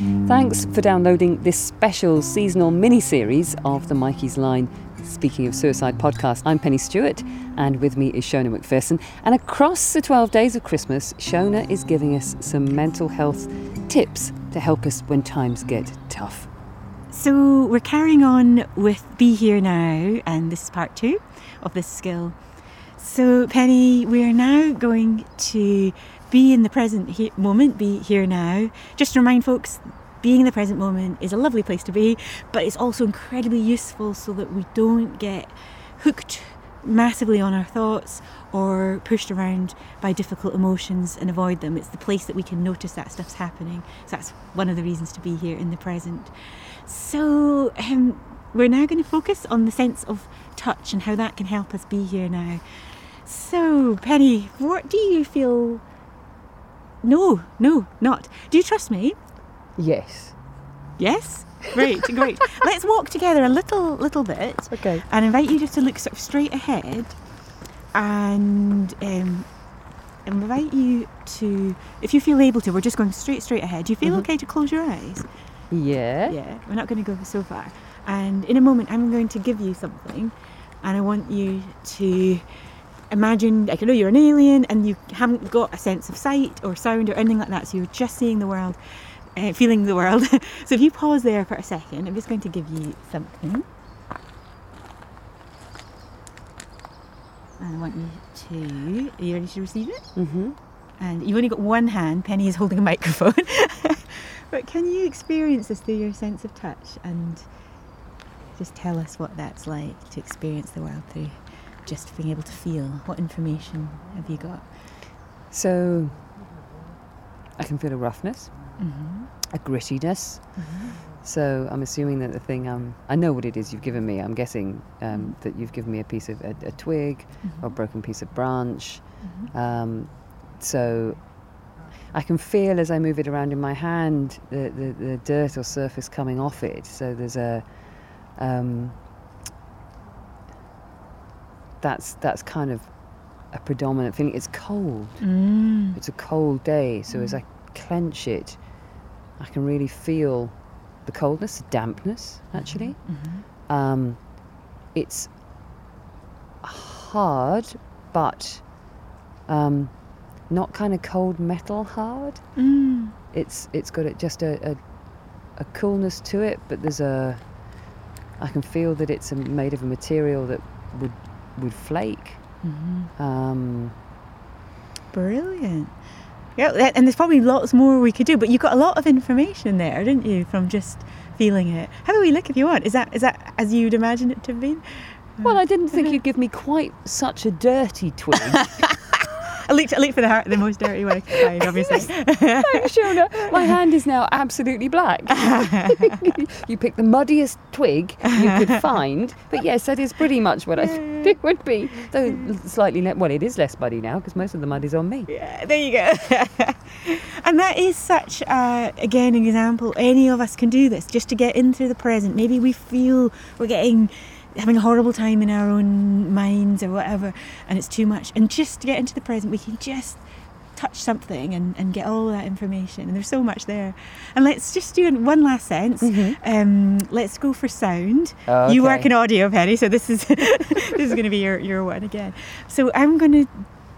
Thanks for downloading this special seasonal mini series of the Mikey's Line Speaking of Suicide podcast. I'm Pennie Stuart, and with me is Shona Macpherson. And across the 12 days of Christmas, Shona is giving us some mental health tips to help us when times get tough. So, we're carrying on with Be Here Now, and this is part two of this skill. So, Pennie, we're now going to be in the present he- moment, be here now. Just to remind folks, being in the present moment is a lovely place to be, but it's also incredibly useful so that we don't get hooked massively on our thoughts or pushed around by difficult emotions and avoid them. It's the place that we can notice that stuff's happening. So that's one of the reasons to be here in the present. So um, we're now going to focus on the sense of touch and how that can help us be here now. So, Pennie, what do you feel? No, no, not. Do you trust me? Yes. Yes? Great, great. Let's walk together a little little bit. Okay. And invite you just to look sort of straight ahead and um, invite you to if you feel able to, we're just going straight straight ahead. Do you feel Mhm. okay to close your eyes? Yeah. Yeah, we're not going to go so far. And in a moment I'm going to give you something and I want you to imagine like I know you're an alien and you haven't got a sense of sight or sound or anything like that, so you're just seeing the world uh, feeling the world. so if you pause there for a second, I'm just going to give you something. And I want you to. Are you ready to receive it? Mm-hmm. And you've only got one hand. Penny is holding a microphone. but can you experience this through your sense of touch and just tell us what that's like to experience the world through just being able to feel? What information have you got? So I can feel a roughness, Mm-hmm. a grittiness. So I'm assuming that the thing um, I know what it is you've given me. I'm guessing um, that you've given me a piece of a, a twig or a broken piece of branch. Um, so I can feel as I move it around in my hand the, the, the dirt or surface coming off it. So there's a um, that's that's kind of a predominant feeling. It's cold. Mm. It's a cold day. So as I clench it, I can really feel the coldness, the dampness. Actually, Mm-hmm. um, it's hard, but um, not kind of cold metal hard. Mm. It's it's got a, just a, a a coolness to it, but there's a I can feel that it's a, made of a material that would would flake. Mm-hmm. Um, Brilliant. Yeah, and there's probably lots more we could do, but you got a lot of information there, didn't you, from just feeling it? Have a wee look if you want. Is that is that as you'd imagine it to have been? well, I didn't think you'd give me quite such a dirty twig. I looked, I looked for the the most dirty one I could find, obviously. Thanks, Shona. My hand is now absolutely black. you picked the muddiest twig you could find, but yes, that is pretty much what I think it would be. Though slightly, le- well, it is less muddy now because most of the mud is on me. Yeah, there you go. and that is such, uh, again, an example. Any of us can do this just to get into the present. Maybe we feel we're getting having a horrible time in our own minds or whatever, and it's too much. And just to get into the present, we can just touch something and, and get all that information. And there's so much there. And let's just do one last sense. Um, let's go for sound. You work in audio, Pennie, so this is this is going to be your, your one again. So I'm going to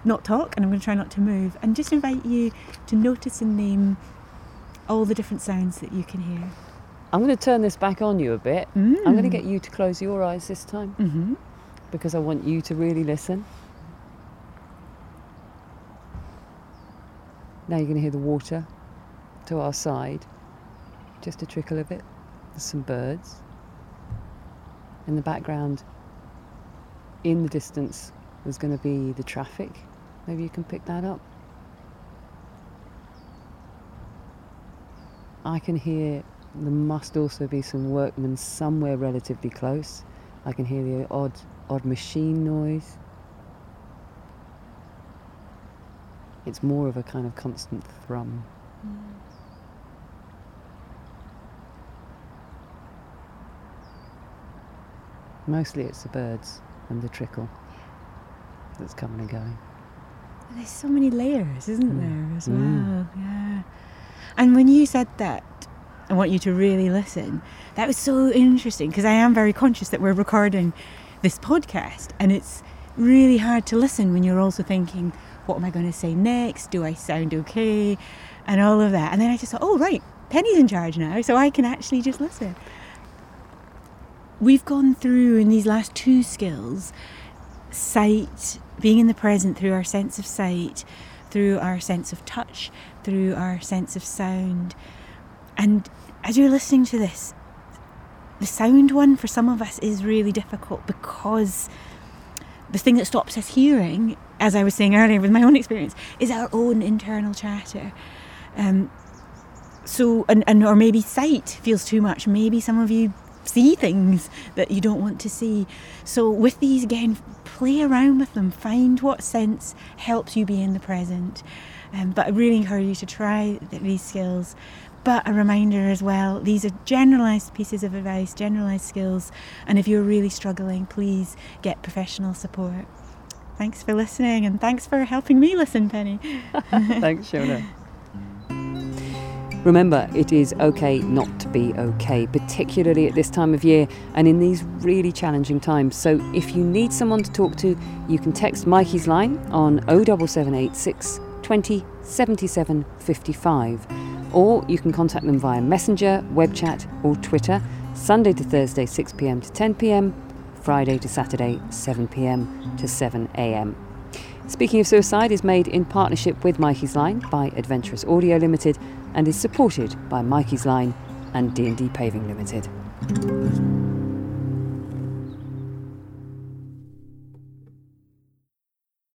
not talk and I'm going to try not to move and just invite you to notice and name all the different sounds that you can hear. I'm going to turn this back on you a bit. I'm going to get you to close your eyes this time Mm-hmm. because I want you to really listen. Now you're going to hear the water to our side, just a trickle of it. There's some birds. In the background, in the distance, there's going to be the traffic. Maybe you can pick that up. I can hear there must also be some workmen somewhere relatively close. I can hear the odd odd machine noise. It's more of a kind of constant thrum. Mostly it's the birds and the trickle that's coming and going. There's so many layers, isn't Mm. there, as Mm. well? Yeah. And when you said that, I want you to really listen. That was so interesting because I am very conscious that we're recording this podcast and it's really hard to listen when you're also thinking, what am I going to say next? Do I sound okay? And all of that. And then I just thought, oh, right, Pennie's in charge now, so I can actually just listen. We've gone through in these last two skills sight, being in the present through our sense of sight, through our sense of touch, through our sense of sound. And as you're listening to this, the sound one for some of us is really difficult because the thing that stops us hearing, as I was saying earlier with my own experience, is our own internal chatter. Um, so, and, and or maybe sight feels too much. Maybe some of you see things that you don't want to see. So, with these again, play around with them. Find what sense helps you be in the present. Um, but I really encourage you to try these skills. But a reminder as well these are generalised pieces of advice, generalised skills, and if you're really struggling, please get professional support. Thanks for listening and thanks for helping me listen, Pennie. thanks, Shona. Remember, it is okay not to be okay, particularly at this time of year and in these really challenging times. So, if you need someone to talk to, you can text Mikey's line on 07786 20 77 55 or you can contact them via Messenger, web chat, or Twitter, Sunday to Thursday, 6 pm to 10 pm, Friday to Saturday, 7 pm to 7 am. Speaking of Suicide is made in partnership with Mikey's Line by Adventurous Audio Limited and is supported by Mikey's Line and D&D Paving Limited.